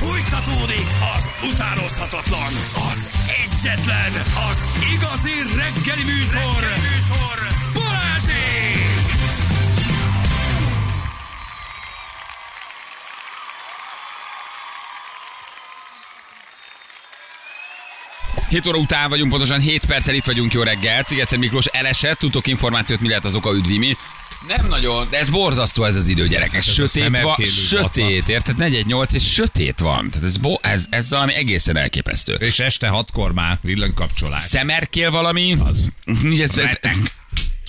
Fújtatódik az utánozhatatlan, az egyetlen, az igazi reggeli műsor, reggeli műsor. Balázsék! 7 óra után vagyunk, pontosan 7 perccel itt vagyunk, jó reggel. Sziget Miklós elesett, tudtok információt, mi lehet az oka, üdvimi. Nem nagyon, de ez borzasztó ez az idő, gyerekek. Hát sötét van, sötét, érted? 418 és sötét van. Tehát ez, bo- ez, ez valami egészen elképesztő. És este hatkor már villanykapcsolás. Szemerkél valami? Az. Ez, ez, ez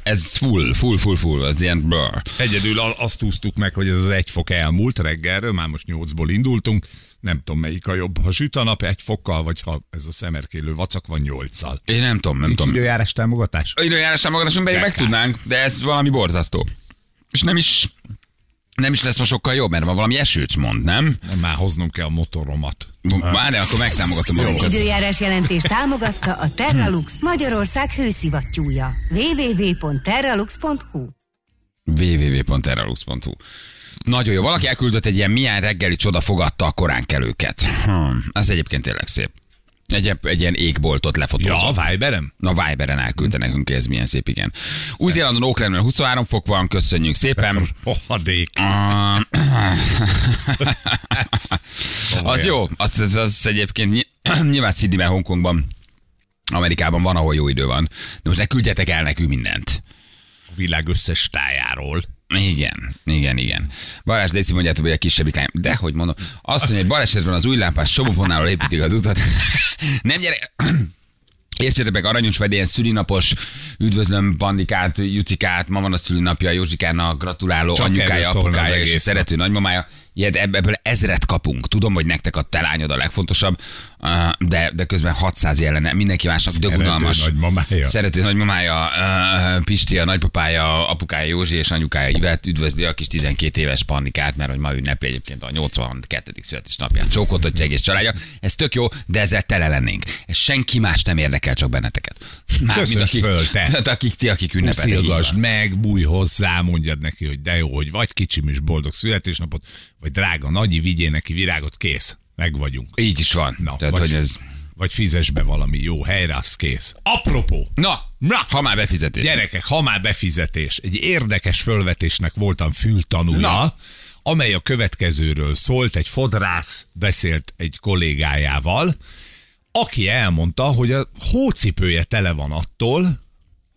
full, full, full, full, ez ilyen brr. Egyedül azt úsztuk meg, hogy ez az egy fok elmúlt reggelről, már most nyolcból indultunk. Nem tudom, melyik a jobb, ha süt a nap egy fokkal, vagy ha ez a szemerkélő vacak van nyolccal. Én nem tudom, nem tudom. Időjárás támogatás? Időjárás támogatáson pedig meg tudnánk, de ez valami borzasztó. És nem is, nem is lesz ma sokkal jobb, mert ma valami esőcs mond, nem? Nem, már hoznom kell a motoromat. Várj, akkor megtámogatom Az magunkat. időjárás jelentés támogatta a Terralux Magyarország hőszivattyúja. www.terralux.hu www.terralux.hu Nagyon jó. Valaki elküldött egy ilyen milyen reggeli csoda fogadta a koránkelőket. Hmm, ez egyébként tényleg szép. Egy, egy ilyen égboltot Ja, lefotózott. a Viberem? Na, Viberen elküldte nekünk, ez milyen szép, igen. Új-Zélandon, Oaklandben 23 fok van, köszönjük szépen. Rohadék. Ah, az jó, az, az, az egyébként ny- nyilván Sydneyben, Hongkongban, Amerikában van, ahol jó idő van. De most ne küldjetek el nekünk mindent. A világ összes tájáról. Igen, igen, igen. Balázs Déci mondjátok, hogy a kisebbik lány. De hogy mondom, azt mondja, hogy baleset van az új lámpás Soboponnáról építik az utat. Nem gyere... Értsétek meg, aranyos vagy ilyen szülinapos, üdvözlöm Bandikát, Jucikát, ma van a szülinapja, Józsikának gratuláló, Csak anyukája, apukája és szerető nagymamája. Ilyet, ebb- ebből ezret kapunk. Tudom, hogy nektek a te lányod a legfontosabb, de, de közben 600 jelene. Mindenki másnak Szerető dögunalmas. nagymamája. Szerető nagymamája, Pisti, a nagypapája, apukája Józsi és anyukája Ivet üdvözli a kis 12 éves panikát, mert hogy ma ünnepli egyébként a 82. születésnapját. Csókoltatja egész családja. Ez tök jó, de ezzel tele lennénk. Ez senki más nem érdekel, csak benneteket. Köszönsd föl, te. Akik ti, akik ünnepeltek. meg, bújj hozzá, mondjad neki, hogy de jó, hogy vagy kicsim is boldog születésnapot, vagy drága nagyi, vigyél neki virágot, kész. Meg vagyunk. Így is van. Na, Tehát, vagy, hogy ez... vagy fizes be valami jó helyre, az kész. Apropó, Na, Na. ha már befizetés. Gyerekek, ha már befizetés. Egy érdekes fölvetésnek voltam fültanúja, Na. amely a következőről szólt. Egy fodrász beszélt egy kollégájával, aki elmondta, hogy a hócipője tele van attól,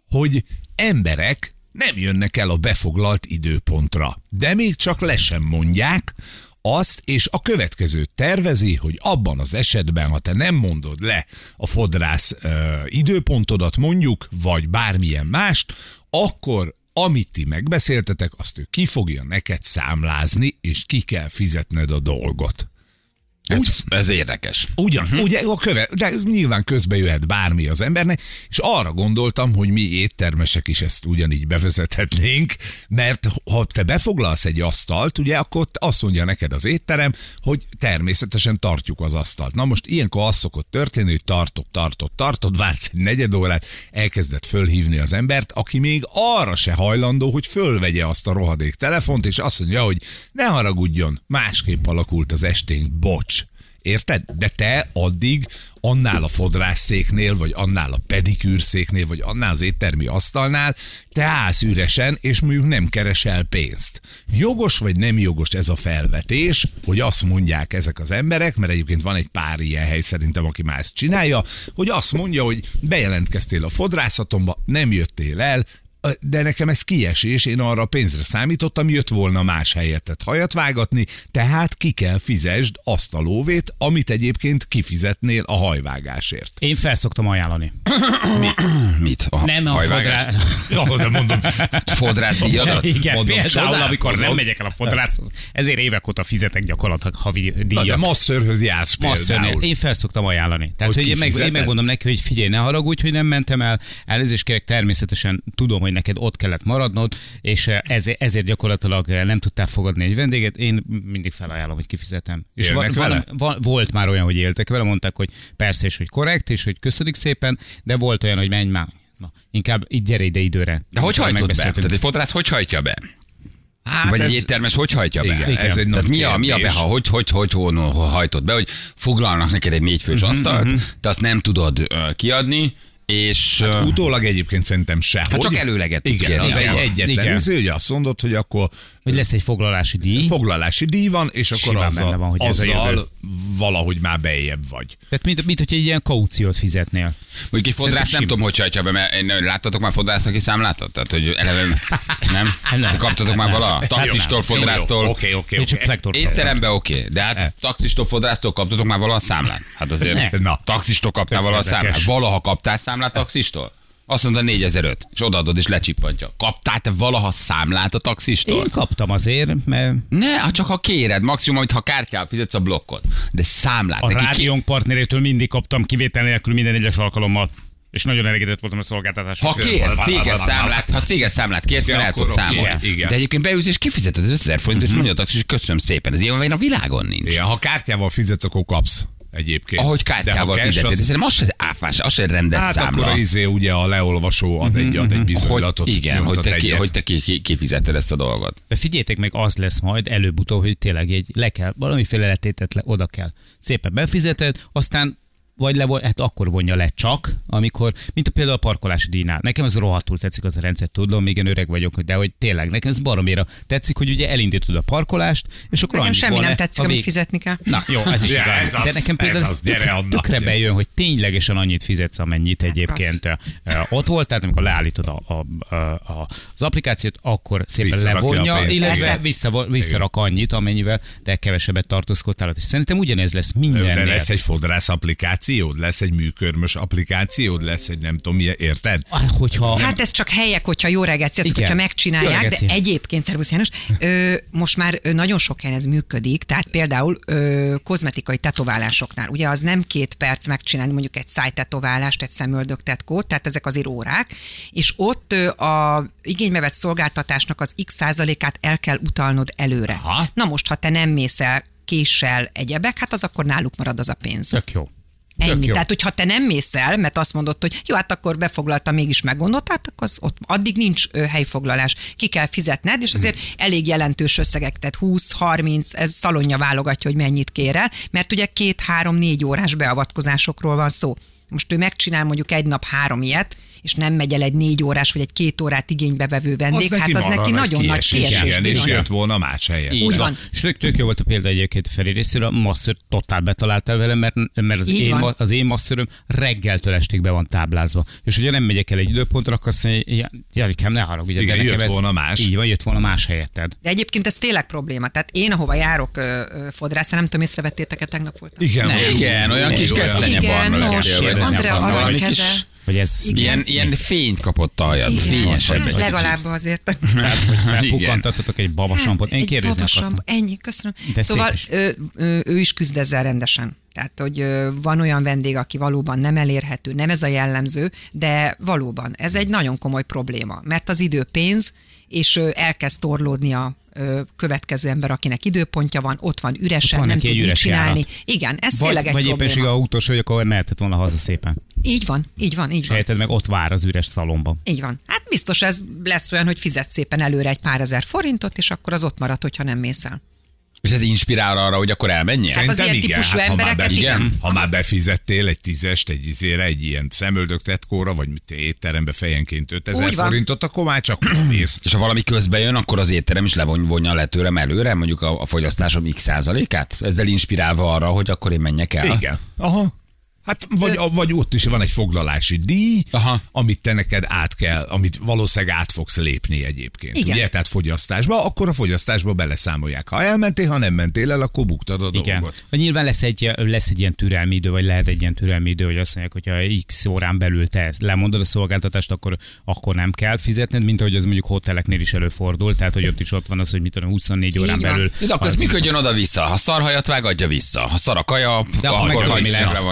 hogy emberek nem jönnek el a befoglalt időpontra. De még csak le sem mondják azt, és a következőt tervezi, hogy abban az esetben, ha te nem mondod le a fodrász ö, időpontodat mondjuk, vagy bármilyen mást, akkor amit ti megbeszéltetek, azt ő ki fogja neked számlázni, és ki kell fizetned a dolgot. Ez, ez érdekes. Ugyan, uh-huh. ugye, a köve, de nyilván közbe jöhet bármi az embernek, és arra gondoltam, hogy mi éttermesek is ezt ugyanígy bevezethetnénk, mert ha te befoglalsz egy asztalt, ugye, akkor azt mondja neked az étterem, hogy természetesen tartjuk az asztalt. Na most ilyenkor az szokott történni, hogy tartod, tartod, tartod, vársz egy negyed órát, elkezded fölhívni az embert, aki még arra se hajlandó, hogy fölvegye azt a rohadék telefont, és azt mondja, hogy ne haragudjon, másképp alakult az esténk, bocs. Érted? De te addig annál a fodrásszéknél, vagy annál a pedikűrszéknél, vagy annál az éttermi asztalnál, te állsz üresen, és mondjuk nem keresel pénzt. Jogos vagy nem jogos ez a felvetés, hogy azt mondják ezek az emberek, mert egyébként van egy pár ilyen hely szerintem, aki már ezt csinálja, hogy azt mondja, hogy bejelentkeztél a fodrászatomba, nem jöttél el, de nekem ez kiesés, én arra pénzre számítottam, jött volna más helyettet hajat vágatni, tehát ki kell fizesd azt a lóvét, amit egyébként kifizetnél a hajvágásért. Én felszoktam ajánlani. Mit? A Nem a hajvágás? fodrá... Ja, de mondom, Fodrász díjadat? Igen, Mondom, például, amikor nem csodálkozom. megyek el a fodrászhoz. Ezért évek óta fizetek gyakorlatilag havi na de díjat. masszörhöz jársz Masszörnél. például. Én felszoktam ajánlani. Tehát, Hogy hogy, én, meg, én megmondom neki, hogy figyelj, ne haragudj, hogy nem mentem el. Elnézést kérek, természetesen tudom, hogy neked ott kellett maradnod, és eh, ezért, ezért gyakorlatilag eh, nem tudtál fogadni egy vendéget. Én mindig felajánlom, hogy kifizetem. És Élnek vele? van, volt már olyan, hogy éltek vele, mondták, hogy persze, és hogy korrekt, és hogy köszönjük szépen, de volt olyan, hogy menj már. Na, inkább így gyere ide időre. De hogy hajtod be? Tehát egy fodrász hogy hajtja be? Hát Vagy ez- egy éttermes hogy hajtja be? Igen, ez egy Tehát mi a, mi a beha, hogy, hogy, hogy, hogy, hogy hajtod be, hogy foglalnak neked egy négyfős Mhm, asztalt, te azt nem tudod ö, kiadni, és ö, Utólag egyébként szerintem sehogy. Hát csak előleget tudsz Igen, kérni. az egy Igen. egyetlen Igen. izé, hogy azt mondod, hogy akkor Hogy lesz egy foglalási díj. foglalási díj van, és akkor Simán azzal, benne van, hogy ez azzal valahogy már bejjebb vagy. Tehát mint, mint hogy egy ilyen kauciót fizetnél. Mondjuk egy fodrász nem tudom, hogy hajtja be, mert láttatok már fodrászt, aki számlátot? Tehát, hogy eleve nem? Nem. Te kaptatok már vala? Taxistól, fodrásztól. Oké, oké, oké. flektor. Étteremben oké, de hát taxistól, fodrásztól kaptatok már vala a számlát? Hát azért, na, taxistól kaptál vala a számlát? Valaha kaptál számlát taxistól? Azt mondta 4005, és odaadod és lecsippantja. Kaptál te valaha számlát a taxistól? Én kaptam azért, mert Ne, hát csak ha kéred, maximum, amit ha kártyával fizetsz a blokkot. De számlát. a neki ki- rádiónk partnerétől mindig kaptam kivétel nélkül minden egyes alkalommal. És nagyon elégedett voltam a szolgáltatással. Ha kérsz céges számlát, ha céges számlát kérsz, mert el oké, számolni. igen. De egyébként beülsz és kifizeted az 5000 forintot, és mondja a taxis, hogy köszönöm szépen. Ez ilyen a világon nincs. Igen, ha kártyával fizetsz, akkor kapsz egyébként. Ahogy kártyával fizeted, az- szerintem az se áfás, az se rendes Hát akkor számla. a izé ugye a leolvasó ad egy, ad egy bizonylatot. Hogy, igen, hogy te, ki, hogy te ki, ki, kifizetted ezt a dolgot. De figyeljetek meg, az lesz majd előbb-utóbb, hogy tényleg egy le kell, valamiféle letétet le, oda kell. Szépen befizeted, aztán vagy le, hát akkor vonja le csak, amikor, mint a például a parkolási díjnál. Nekem ez rohadtul tetszik az a rendszer, tudom, még én öreg vagyok, de hogy tényleg nekem ez baromira tetszik, hogy ugye elindítod a parkolást, és akkor Nekem semmi nem tetszik, amit vég- fizetni kell. Na, jó, ez is Ja, igaz. ez De nekem például ez az, gyere, tökre, Anna, tökre gyere. bejön, hogy ténylegesen annyit fizetsz, amennyit egyébként ö, ö, ott volt, tehát amikor leállítod a, a, a, a, az applikációt, akkor szépen levonja, illetve vissza, visszarak annyit, amennyivel te kevesebbet tartózkodtál. És szerintem ugyanez lesz De mindennél. lesz egy fodrász applikációd, lesz egy műkörmös applikációd, lesz egy nem tudom milyen, érted? Ah, Hogyha Hát ez csak helyek, hogyha jó reggelt sziasztok, hogyha megcsinálják, de egyébként, Szervusz János, ö, most már nagyon sok helyen ez működik, tehát például ö, kozmetikai tetoválásoknál, ugye az nem két perc megcsinálni mondjuk egy szájtetoválást, egy szemöldök tetkót, tehát ezek azért órák, és ott ö, a igénybe vett szolgáltatásnak az x százalékát el kell utalnod előre. Aha. Na most, ha te nem mész el késsel egyebek, hát az akkor náluk marad az a pénz. tök jó. Ennyi. Tehát, hogyha te nem mész el, mert azt mondod, hogy jó, hát akkor befoglaltam, mégis meggondoltál, hát akkor az ott, addig nincs ö, helyfoglalás. Ki kell fizetned, és azért elég jelentős összegek, tehát 20-30, ez szalonja válogatja, hogy mennyit kér el, mert ugye két-három-négy órás beavatkozásokról van szó. Most ő megcsinál mondjuk egy nap három ilyet, és nem megy el egy négy órás vagy egy két órát igénybe vevő vendég, hát az marha neki nagyon nagy kiesés. Igen, és jött volna más helyen. Úgy van. És tök, tök jó volt a példa egyébként Feri részéről, a masször totál betalált el velem, mert, mert az, Így én, ma- az én masszöröm reggeltől estig be van táblázva. És ugye nem megyek el egy időpontra, akkor azt mondja, ja, Janikám, ne haragudj. Igen, de jött ez- volna más. Így van, jött volna más helyetted. De egyébként ez tényleg probléma. Tehát én, ahova járok ö, ö, fodrászra, nem tudom, észrevettétek-e, tegnap voltam. Igen, Ne, igen, olyan kis kesztenye Igen, barna nos, lettél, vagy Andrea arany keze. Vagy ez Igen. Ilyen, ilyen fényt kapott a hajad, Igen. fényesebb egy Hát kicsit. legalább azért. Hát, hogy egy babasampot. Én Egy kérdezni akartam. Ennyi, köszönöm. De szóval ő, ő, ő is küzd ezzel rendesen. Tehát, hogy van olyan vendég, aki valóban nem elérhető, nem ez a jellemző, de valóban ez egy nagyon komoly probléma, mert az idő pénz, és elkezd torlódni a következő ember, akinek időpontja van, ott van üresen, van nem tud egy mit üres csinálni. járat. Igen, ez Vagy, tényleg egy vagy probléma. autós vagy, akkor mehetett volna haza szépen. Így van, így van, így van. helyeted meg ott vár az üres szalomban. Így van. Hát biztos ez lesz olyan, hogy fizet szépen előre egy pár ezer forintot, és akkor az ott marad, hogyha nem mész el. És ez inspirál arra, hogy akkor elmenjél? Hát az ilyen igen, típusú hát ha már be- igen. Ha már befizettél egy tízest, egy izére, egy ilyen szemöldök tetkóra, vagy mit te étterembe fejenként 5000 Úgy van. forintot, akkor már csak mész. És ha valami közbe jön, akkor az étterem is levonja le tőlem előre, mondjuk a, a fogyasztásom x százalékát? Ezzel inspirálva arra, hogy akkor én menjek el? Igen. Aha. Hát vagy, vagy ott is van egy foglalási díj, Aha. amit te neked át kell, amit valószínűleg át fogsz lépni egyébként. Igen. Ugye? Tehát fogyasztásba, akkor a fogyasztásba beleszámolják. Ha elmentél, ha nem mentél el, akkor buktad a Igen. dolgot. Vagy nyilván lesz egy, lesz egy ilyen türelmi idő, vagy lehet egy ilyen türelmi idő, hogy azt mondják, hogy ha x órán belül te lemondod a szolgáltatást, akkor, akkor nem kell fizetned, mint ahogy az mondjuk hoteleknél is előfordul, tehát hogy ott is ott van az, hogy mit tudom, 24 órán van. belül. De akkor ez működjön oda-vissza. Ha szarhajat vág, adja vissza. Ha szar a kaja, De akkor meg akkor mi vissza lesz.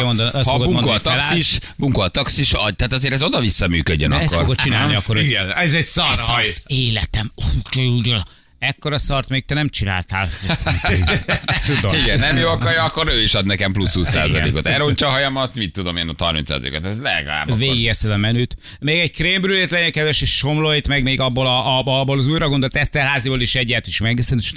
Fogja mondani- azt ha fogod bunkol a mondani, hogy taxis, bunkol a taxis, adj. Tehát azért ez oda-vissza működjön De ezt akkor. fogod csinálni akkor, Igen, ez egy ez szarhaj. az életem. ekkora szart még te nem csináltál. Tudom. Igen, nem jó a kaja, akkor ő is ad nekem plusz 20%-ot. Elrontja a hajamat, mit tudom én, a 30%-ot. Ez legalább. akkor- Végigeszed a menüt. Még egy krémbrülét legyen kedves, és somlóit, meg még abból, a, abból, az újra gondolt eszterháziból is egyet is megeszed, és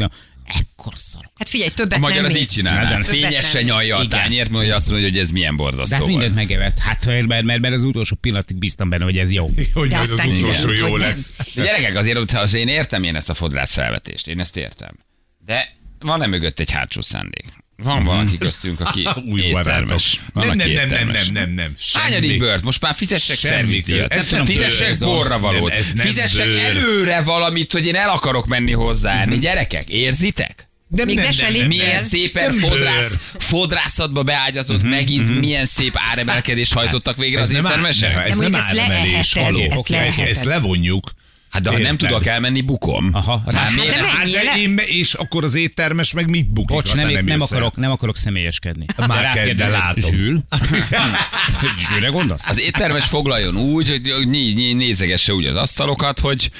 ekkor szarok. Hát figyelj, A többet magyar nem az így. Többet Fényesen nyalja a tányért, hogy azt mondja, hogy ez milyen De borzasztó hát volt. mindent megevett. Hát mert, mert, mert az utolsó pillanatig bíztam benne, hogy ez jó. Hogy De az utolsó jó lesz. De gyerekek, azért ha az én értem én ezt a fodrász felvetést, én ezt értem. De van-e mögött egy hátsó szándék? Van valaki köztünk, aki Új éttermes. Van, Nem, aki nem, nem, nem, nem, nem, nem. Hányadik bört? Most már fizessek szervizdíjat. Ez Nem nem fizessek borra valót. Nem, ez nem Fizessek bőr. előre valamit, hogy én el akarok menni hozzáállni. Gyerekek, érzitek? Nem, Még nem, nem, nem, léptél. nem. Milyen szépen Nem fodrász, fodrászatba beágyazott, megint milyen szép áremelkedést hajtottak végre Ez az éttermesek? ez Nem, áremelés, haló. ezt ezt levonjuk. Hát de ha nem Érted? tudok elmenni, bukom. Aha. Hát Hát miért? de Hát, de én, és akkor az éttermes meg mit bukik? Bocs, nem, nem, el? akarok, nem akarok személyeskedni. Már De kell, de rákérdezek, látom. Zsül? Zsülre gondolsz? Az éttermes foglaljon úgy, hogy né- né- nézegesse úgy az asztalokat, hogy,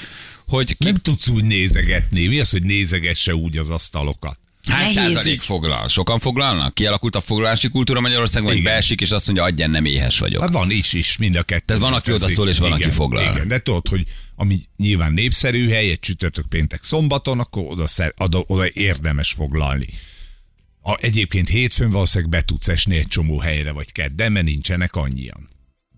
hogy ki, Nem tudsz úgy nézegetni. Mi az, hogy nézegesse úgy az asztalokat? Hány Nehéz százalék ügy. foglal? Sokan foglalnak? Kialakult a foglalási kultúra Magyarországon, vagy beesik, és azt mondja, adjen, nem éhes vagyok. Hát van is, is, mind a kettő. Tehát van, aki teszik. odaszól, és van, aki Igen, foglal. Igen, de tudod, hogy ami nyilván népszerű hely, egy csütörtök péntek szombaton, akkor oda, szer, oda, oda érdemes foglalni. A, egyébként hétfőn valószínűleg be tudsz esni egy csomó helyre, vagy kedden, mert nincsenek annyian.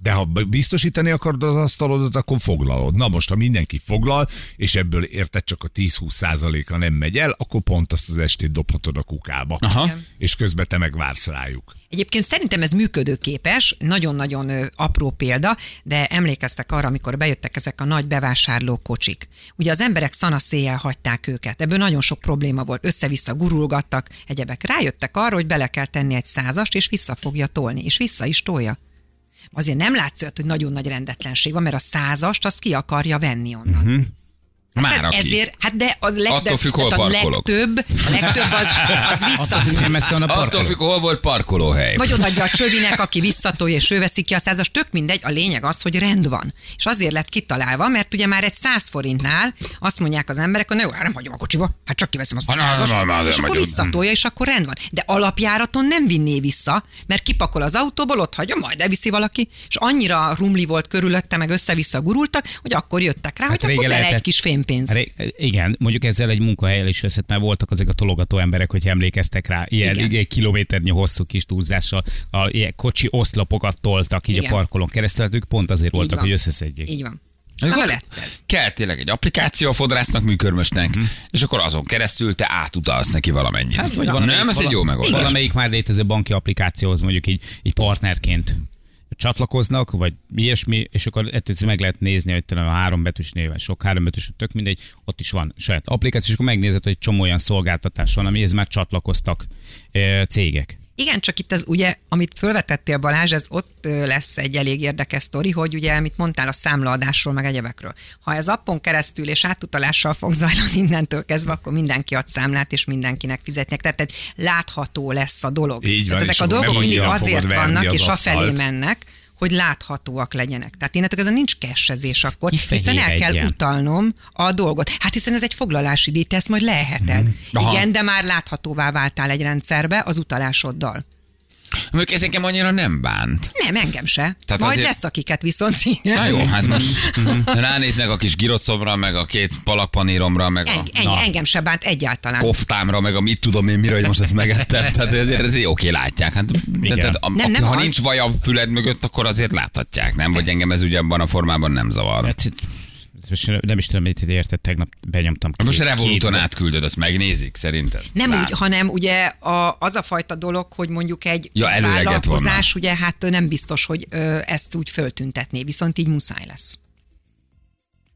De ha biztosítani akarod az asztalodat, akkor foglalod. Na most, ha mindenki foglal, és ebből érted csak a 10-20 százaléka nem megy el, akkor pont azt az estét dobhatod a kukába. Aha. És közben te megvársz rájuk. Egyébként szerintem ez működőképes, nagyon-nagyon apró példa, de emlékeztek arra, amikor bejöttek ezek a nagy bevásárló kocsik. Ugye az emberek szanaszéjjel hagyták őket, ebből nagyon sok probléma volt, össze-vissza gurulgattak, egyebek. Rájöttek arra, hogy bele kell tenni egy százast, és vissza fogja tolni, és vissza is tolja. Azért nem látszott, hogy nagyon nagy rendetlenség van, mert a százast azt ki akarja venni onnan. Uh-huh. Már Tehát aki. ezért, hát de az leg, Attól függ, hol tehát a legtöbb, a legtöbb az, az vissza. Nem messze van a Attól parkoló. függ, hol volt parkolóhely. Vagy odaadja a csövinek, aki visszatolja, és ő veszi ki a százas. Tök mindegy, a lényeg az, hogy rend van. És azért lett kitalálva, mert ugye már egy száz forintnál azt mondják az emberek, hogy ne, jó, hát nem hagyom a kocsiba, hát csak kiveszem azt a na, százas, na, na, na, és akkor hagyom. visszatolja, és akkor rend van. De alapjáraton nem vinné vissza, mert kipakol az autóból, ott hagyja, majd elviszi valaki, és annyira rumli volt körülötte, meg össze-vissza gurultak, hogy akkor jöttek rá, hogy akkor egy kis fémpénz. Ré- Igen, mondjuk ezzel egy munkahelyen is összett, mert voltak azok a tologató emberek, hogy emlékeztek rá, ilyen, Igen. egy kilométernyi hosszú kis túlzással, a, ilyen kocsi oszlopokat toltak így Igen. a parkolón keresztül, hát ők pont azért voltak, van. hogy összeszedjék. Így van. Na, lett ez. Kell tényleg egy applikáció a fodrásznak, műkörmösnek, és akkor azon keresztül te átutalsz neki valamennyit. Hát, vagy nem, ez egy jó megoldás. Valamelyik már létező banki applikációhoz mondjuk így, így partnerként csatlakoznak, vagy ilyesmi, és akkor ettől meg lehet nézni, hogy talán a három betűs néven, sok három betűs, tök mindegy, ott is van saját applikáció, és akkor megnézed, hogy csomó olyan szolgáltatás van, amihez már csatlakoztak ö, cégek. Igen, csak itt ez ugye, amit felvetettél Balázs, ez ott lesz egy elég érdekes sztori, hogy ugye, amit mondtál a számlaadásról, meg egyebekről. Ha ez appon keresztül és átutalással fog zajlani innentől kezdve, akkor mindenki ad számlát, és mindenkinek fizetnek. Tehát egy látható lesz a dolog. Így van, Tehát ezek a dolgok mindig azért vannak, az és afelé mennek, hogy láthatóak legyenek. Tehát innentől kezdve nincs kessezés akkor, hiszen el kell utalnom a dolgot. Hát hiszen ez egy foglalási díj, te ezt majd leheted. Aha. Igen, de már láthatóvá váltál egy rendszerbe az utalásoddal. Mondjuk ez engem annyira nem bánt. Nem, engem se. Tehát Majd azért- lesz, akiket viszont színe. Na jó, hát most ránéznek a kis giroszomra, meg a két palakpaníromra, meg a Eng, eng, engem se bánt egyáltalán. koftámra, meg a mit tudom én, mire, hogy most ezt megettem. Tehát ezért, ezért oké, látják. Hát, de, Igen. tehát, a, Nem, nem ha az. nincs vaj a füled mögött, akkor azért láthatják, nem? Vagy engem ez ugye abban a formában nem zavar. Hát, most nem is tudom, mit érted, tegnap benyomtam. Hát Most a két- Revoluton két- átküldöd, azt megnézik szerinted? Nem Lát. úgy, hanem ugye a, az a fajta dolog, hogy mondjuk egy Ja, vállalkozás, ugye hát nem biztos, hogy ö, ezt úgy föltüntetné, viszont így muszáj lesz.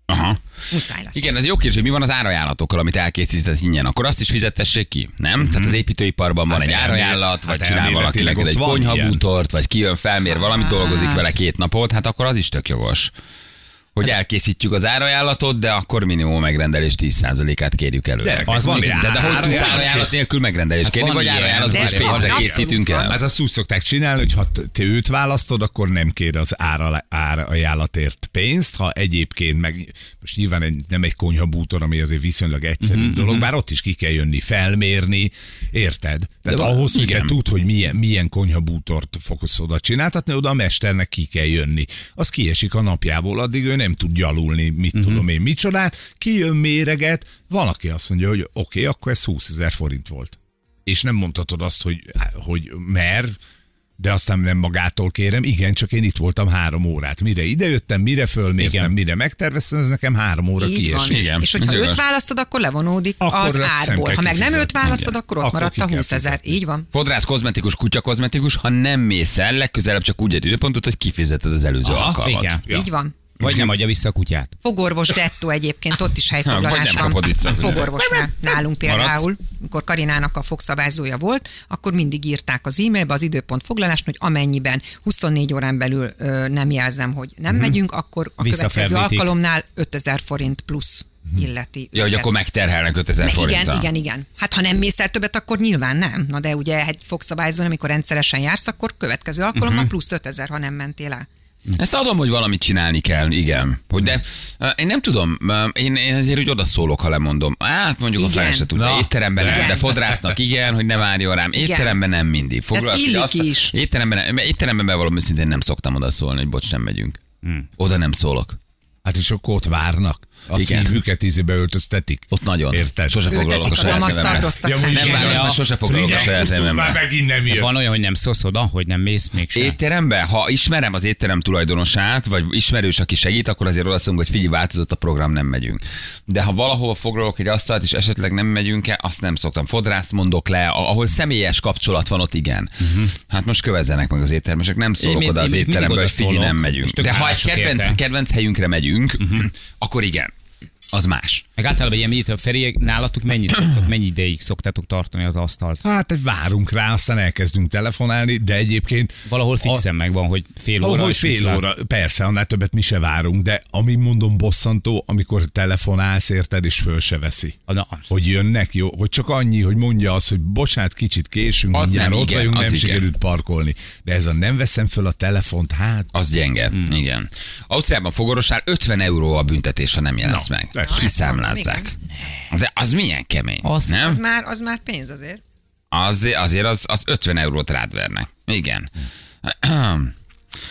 Aha. Muszáj lesz. Igen, ez jó kérdés, hogy mi van az árajánlatokkal, amit elkészített ingyen, akkor azt is fizetessék ki, nem? Tehát az építőiparban van Hát egy elmélet- árajánlat, vagy hát csinál valaki neked egy van konyhabútort, vagy kijön, felmér valamit, dolgozik vele két napot, hát akkor az is tök jogos. Hogy elkészítjük az árajánlatot, de akkor minimum megrendelés 10%-át kérjük elő. Gyerekek, az van de, de hogy tudsz árajánlat? nélkül megrendelést Hát kérni, vagy ilyen. árajánlat De ez pénzre készítünk el? Hát azt úgy szokták csinálni, hogy ha te őt választod, akkor nem kér az ára, árajánlatért pénzt, ha egyébként meg, most nyilván egy, nem egy konyhabútor, ami azért viszonylag egyszerű Mhm, uh-huh, dolog, bár ott is ki kell jönni, felmérni, érted? Tehát van- ahhoz, hogy igen. te tudd, hogy milyen, milyen konyhabútort fogsz oda csináltatni, oda a mesternek ki kell jönni. Az kiesik a napjából, addig ő nem tud gyalulni, mit uh-huh. tudom én, micsodát, kijön méreget, van, aki azt mondja, hogy oké, okay, akkor ez 20 ezer forint volt és nem mondhatod azt, hogy, hogy mer, de aztán nem magától kérem, igen, csak én itt voltam három órát. Mire idejöttem, mire fölmértem, Igen. mire megterveztem, ez nekem három óra Így van. kiesik. Igen, És hogyha őt igaz. választod, akkor levonódik Akkor az árból. Ha meg nem őt kifizetni. választod, Igen. akkor ott Akkor maradt a kell 20 ezer. Így van. Fodrász, kozmetikus, kutya kozmetikus, ha nem mész el, legközelebb csak úgy egy időpontot, hogy kifizeted az előző Aha, alkalmat. igen. Ja. Így van. Vagy nem adja vissza a kutyát. Fogorvos dettó egyébként, ott is helyfoglalás van. kapod vissza. Fogorvosnál nálunk Maradsz? például, amikor Karinának a fogszabályzója volt, akkor mindig írták az e-mailbe az időpont foglalást, hogy amennyiben 24 órán belül ö, nem jelzem, hogy nem Mhm. megyünk, akkor a következő alkalomnál 5000 forint plusz illeti. Ja, hogy akkor megterhelnek 5000 Ne, forinttal. igen, igen, igen. Hát ha nem mész el többet, akkor nyilván nem. Na de ugye egy fogszabályzón, amikor rendszeresen jársz, akkor következő alkalommal Mhm. plusz 5000, ha nem mentél el. Ezt adom, hogy valamit csinálni kell, igen. Hogy de én nem tudom, én, én azért úgy odaszólok, ha lemondom. Hát mondjuk Igen. a fele se tudja. Étteremben nem, igen. de fodrásznak igen, hogy ne várjon rám. Igen. Étteremben nem mindig. Foglal, Ez illik azt- is. Étteremben, nem- étteremben bevallom, szintén nem szoktam odaszólni, hogy bocs, nem megyünk. Hmm. Oda nem szólok. Hát és akkor ott várnak. A Igen. szívüket ízébe öltöztetik. Ott nagyon. Érted? Sose foglalok a saját a Nem igen. válasz, Ja. mert sose foglalok a saját kucuk, nevemre. Már megint nem jön. Van olyan, hogy nem szólsz oda, hogy nem mész mégsem. Étterembe, ha ismerem az étterem tulajdonosát, vagy ismerős, aki segít, akkor azért oda szólunk, hogy figyelj, változott a program, nem megyünk. De ha valahova foglalok egy asztalt, és esetleg nem megyünk el, azt nem szoktam. Fodrászt mondok le, a- ahol személyes kapcsolat van, ott igen. Uh-huh. Hát most kövezzenek meg az éttermesek, nem szólok Mhm. Én- oda én az étterembe, hogy figyelj, nem megyünk. De ha egy kedvenc, kedvenc helyünkre megyünk, akkor igen. Az más. Meg általában ilyen mit, Feri, nálatok mennyit szoktak, mennyi ideig szoktátok tartani az asztalt? Hát várunk rá, aztán elkezdünk telefonálni, de egyébként... Valahol fixen megvan, hogy fél óra. Ahogy és fél viszlát. óra, persze, annál többet mi se várunk, de ami mondom bosszantó, amikor telefonálsz, érted, és föl se veszi. Na, Hogy jönnek, jó, hogy csak annyi, hogy mondja azt, hogy bocsánat, kicsit késünk, Az mindjárt nem, ott igen, vagyunk, az nem igen. sikerült parkolni. De ez a nem veszem föl a telefont, hát Az gyenge, Hmm. igen. Ausztriában fogorosnál 50 euró a büntetés, ha nem jelensz Na, meg. Tessék. Kiszámlázzák. De az milyen kemény, Az- nem? Az már, az már pénz azért. Az, azért az, az 50 eurót rád vernek. Igen.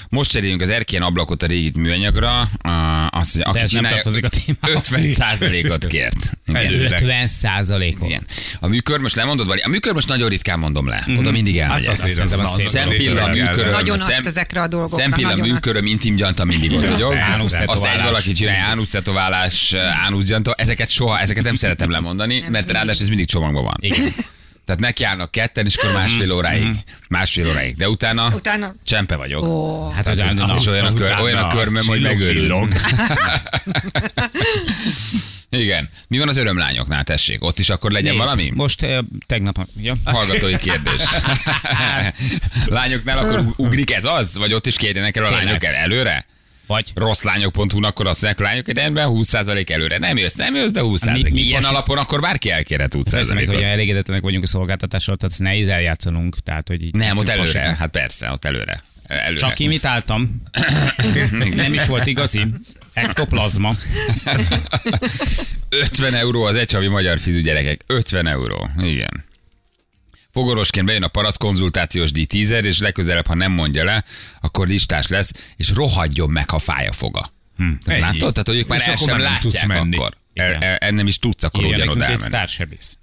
Most cseréljünk az erkélyen ablakot a régit műanyagra. Uh, azt, mondja, aki ez nem csinálja, tartozik a témába. 50 százalékot kért. Igen. Előre. 50 százalékot. Igen. A műkör most lemondod, vagy? A műkör most nagyon ritkán mondom le. Oda mindig elmegyek. Hát azért az Szerintem az. Szempilla, műköröm. Nagyon szem- adsz ezekre a dolgokra, Szempilla, műköröm, intim gyanta mindig ott vagyok. Ánusz Azt egy valaki csinálja, ánusz tetoválás, ánusz gyanta. Ezeket soha, ezeket nem szeretem lemondani, mert ráadásul ez mindig csomagban van. Igen. Tehát nekiállnak ketten, és akkor másfél óráig. Másfél óráig. De utána, Utána- csempe vagyok. Ó, Hát, hogy Na, és olyan a, kör, utána olyan a körmöm, hogy villog. Igen. Mi van az örömlányoknál, tessék? Ott is akkor legyen Nézd, valami? Most eh, tegnap, ja. Hallgatói kérdés. Lányoknál akkor ugrik ez az? Vagy ott is kérjenek el a Tényleg. lányok el előre? Vagy rosszlányok.hu, akkor azt mondják, lányok, hogy rendben 20% előre. Nem jössz, nem jössz, de 20%. Mi- mi Ilyen most- alapon akkor bárki elkérhet persze meg, hogy 20%-ot. elégedetlenek vagyunk a szolgáltatással, tehát nehéz eljátszanunk. Tehát, hogy így Nem, ott előre. Hasonló. Hát persze, ott előre. Előre. Csak imitáltam. Nem is volt igazi. Ektoplazma. 50 euró az egy magyar fizu gyerekek. 50 euró. Igen. Fogorosként bejön a parasz konzultációs díj 10 és legközelebb, ha nem mondja le, akkor listás lesz, és rohadjon meg, ha fáj a foga. Hm. Ennyi. Látod? Tehát, hogy ők már És el sem látják menni. akkor. El, Igen. el, el, nem is tudsz akkor Írja ugyanoda nekünk egy elmenni. sztársebész.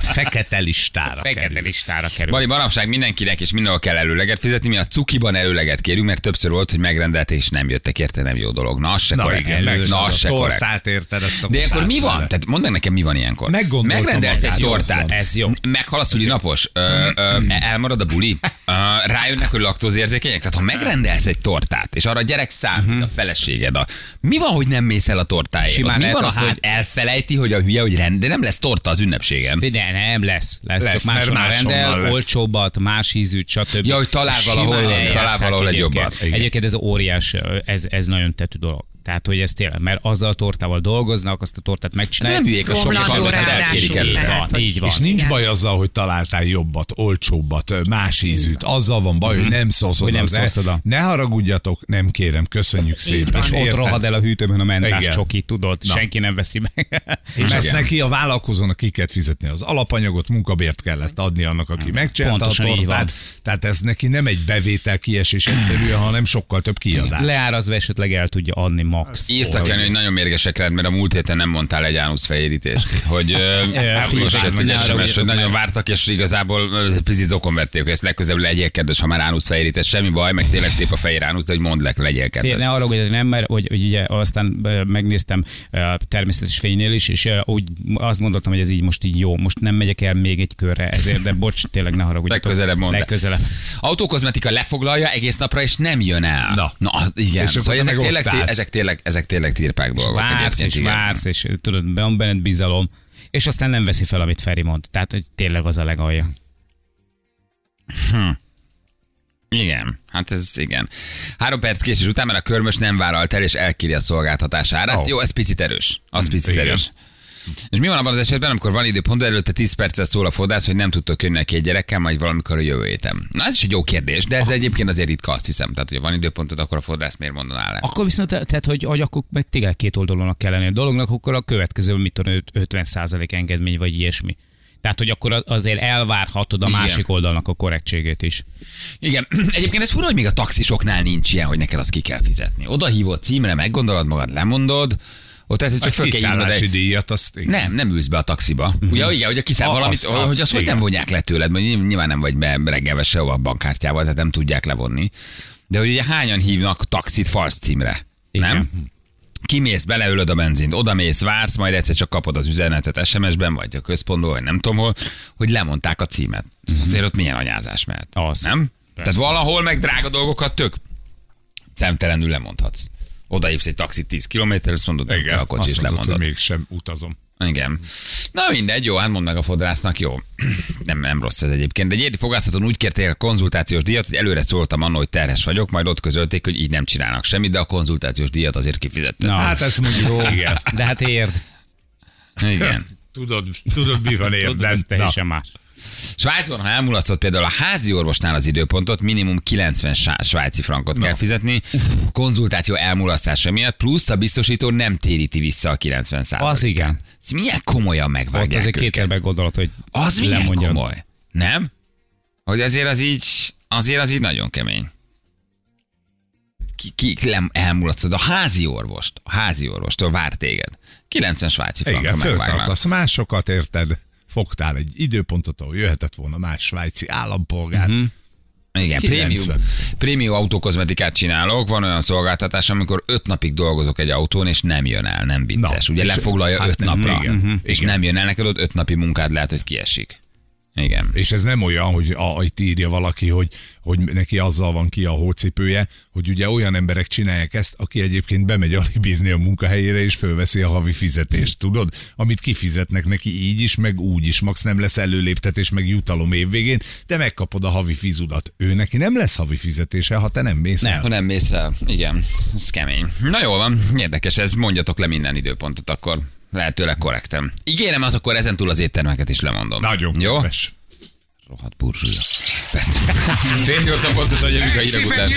Fekete listára Fekete listára kerül. Bali, manapság mindenkinek és mindenhol kell előleget fizetni, mi a cukiban előleget kérünk, mert többször volt, hogy megrendelte és nem jöttek érte, nem jó dolog. Na, az se Na korrekt. igen, meg Na, a az se korrekt. tortát érted ezt a De akkor mi van? kutászfele. Tehát mondd meg nekem, mi van ilyenkor? Meggondoltam Megrendelsz egy tortát. Ez jó. meghal a szülinapos, ö, ö, elmarad a buli, Uh, rájönnek, hogy laktózérzékenyek? Tehát ha megrendelsz egy tortát, és arra a gyerek számít, Mhm. a feleséged, a... mi van, hogy nem mész el a tortáért? Simán mi van, az, az, hogy elfelejti, hogy a hülye, hogy rend, de nem lesz torta az ünnepségen. De nem lesz. Lesz, Lesz, csak máshonnan rendel, lesz. olcsóbbat, más ízűt, stb. Ja, hogy talál valahol- talál valahol egy jobbat. Egyébként ez óriás, ez, ez nagyon tetű dolog. Tehát, hogy ez tényleg, mert azzal a tortával dolgoznak, azt a tortát megcsinálják. nem hülyék, a sok elkérik előre. Így van. És nincs Igen. baj azzal, hogy találtál jobbat, olcsóbbat, más ízűt. Azzal van baj, hogy nem szószod nem az e- szószod a- Ne haragudjatok, nem kérem, köszönjük szépen. És ott rohad el a hűtőben a mentás Igen. csoki, tudod, Na. senki nem veszi meg. És Igen. neki a vállalkozónak ki kellett fizetni az alapanyagot, munkabért kellett adni annak, aki megcsinálta Pontosan a így tortát. van. Tehát ez neki nem egy bevétel kiesés egyszerűen, hanem sokkal több kiadás. Leárazva esetleg el tudja adni max. Írtak el, hogy nagyon mérgesek lehet, mert a múlt héten nem mondtál egy ánuszfejérítést. Hogy nagyon vártak, és igazából picit zokon vették, hogy ezt legközelebb legyél kedves, ha már ánuszfejérítés, semmi baj, meg tényleg szép a fehér ánusz, de hogy mondd le, legyél kedves. Ne arra, hogy nem, mert hogy, hogy ugye aztán megnéztem természetes fénynél is, és úgy azt gondoltam, hogy ez így most így jó. Most nem megyek el még egy körre ezért, de bocs, tényleg ne haragudjatok. Legközelebb mondd le. Legközelebb. Autókozmetika lefoglalja egész napra, és nem jön el. Na. Na igen. És szóval ezek tényleg, ezek, tényleg, ezek tényleg tirpák dolgok. Vársz, egyébként, és igen. vársz, és tudod, van benned bizalom, és aztán nem veszi fel, amit Feri mond. Tehát, hogy tényleg az a legalja. Igen, hát ez igen. Három perc késés után, mert a körmös nem vállalt el, és elkéri a szolgáltatás árát. Ó. Jó, ez picit erős. Az picit igen. erős. És mi van abban az esetben, amikor van időpont, de előtte 10 perccel szól a fodrász, hogy nem tudtok jönni neki egy gyerekkel, majd valamikor a jövő héten. Na, ez is egy jó kérdés, de ez egyébként azért ritka, azt hiszem. Tehát, hogy van időpontod, akkor a fodrász miért mondaná le? Akkor viszont, tehát, hogy, hogy akkor meg tényleg két oldalúnak kell lenni a dolognak, akkor a következő, mit tudom, 50% engedmény, vagy ilyesmi. Tehát, hogy akkor azért elvárhatod a Igen. másik oldalnak a korrektségét is. Igen, egyébként ez fura, hogy még a taxisoknál nincs ilyen, hogy neked azt ki kell fizetni. Oda hívod címre, meggondolod magad, lemondod, ott tehát csak A föl kell egy... díjat, azt igen. Nem, nem ülsz be a taxiba. Ugye, igen, hogy a kiszáll A- valamit, az- az, az, hogy azt hogy nem vonják le tőled, mert nyilván nem vagy be reggelve sehova bankkártyával, tehát nem tudják levonni. De hogy ugye hányan hívnak taxit falsz címre? Igen. Nem? Kimész, beleölöd a benzint, oda mész, vársz, majd egyszer csak kapod az üzenetet SMS-ben, vagy a központból, vagy nem tudom hol, hogy lemondták a címet. Azért ott milyen anyázás mehet. Az. Nem? Persze. Tehát valahol meg drága dolgokat tök szemtelenül lemondhatsz. Odaívsz egy taxit 10 km, azt mondod, kell Igen, a kocsi, és mondod, hogy lemondod. mégsem utazom. Igen. Na mindegy, jó, hát mondd meg a fodrásznak, jó. Nem, nem rossz ez egyébként. De egy érdi fogászatón úgy kérték a konzultációs díjat, hogy előre szóltam annól, hogy terhes vagyok, majd ott közölték, hogy így nem csinálnak semmit, de a konzultációs díjat azért kifizettem. Na. Hát ezt mondjuk, igen. De hát érd. Igen. Tudod, tudod, mi van Tudod, érted? ez teljesen más. Svájcban, ha elmulasztott például a házi orvosnál az időpontot, minimum 90 sá- svájci frankot kell fizetni, konzultáció elmulasztása miatt, plusz a biztosító nem téríti vissza a 90 Az igen. Ez milyen komolyan Ott megvágják azért őket. kétszer meggondolod, hogy Az milyen lemondjad. komoly. Nem? Hogy azért az így, azért az így nagyon kemény. Ki, ki lem, elmulasztod a házi orvost, a házi orvostól vár téged. 90 svájci frankra Igen, megvágnak. föltartasz másokat, érted? Fogtál egy időpontot, ahol jöhetett volna más svájci állampolgár. Mhm. Mm-hmm. Igen, 90. prémium, prémium autókozmetikát csinálok, van olyan szolgáltatás, amikor öt napig dolgozok egy autón, és nem jön el, nem vicces. Na, Ugye lefoglalja hát öt napra, igen, Mhm. és igen. nem jön el neked, ott öt napi munkád lehet, hogy kiesik. Igen. És ez nem olyan, hogy a, itt írja valaki, hogy, hogy neki azzal van ki a hócipője, hogy ugye olyan emberek csinálják ezt, aki egyébként bemegy alibizni a munkahelyére, és fölveszi a havi fizetést, tudod? Amit kifizetnek neki így is, meg úgy is. Max nem lesz előléptetés, meg jutalom évvégén, de megkapod a havi fizudat. Ő neki nem lesz havi fizetése, ha te nem mész Nem, el. ha nem mész el. Igen, ez kemény. Na jól van, érdekes ez, mondjatok le minden időpontot, akkor lehetőleg korrektem. Ígérem, az akkor ezentúl az éttermeket is lemondom. Nagyon Jó? kedves. Rohadt burzsúja. Fél nyolcan pontosan jövünk a hírek után.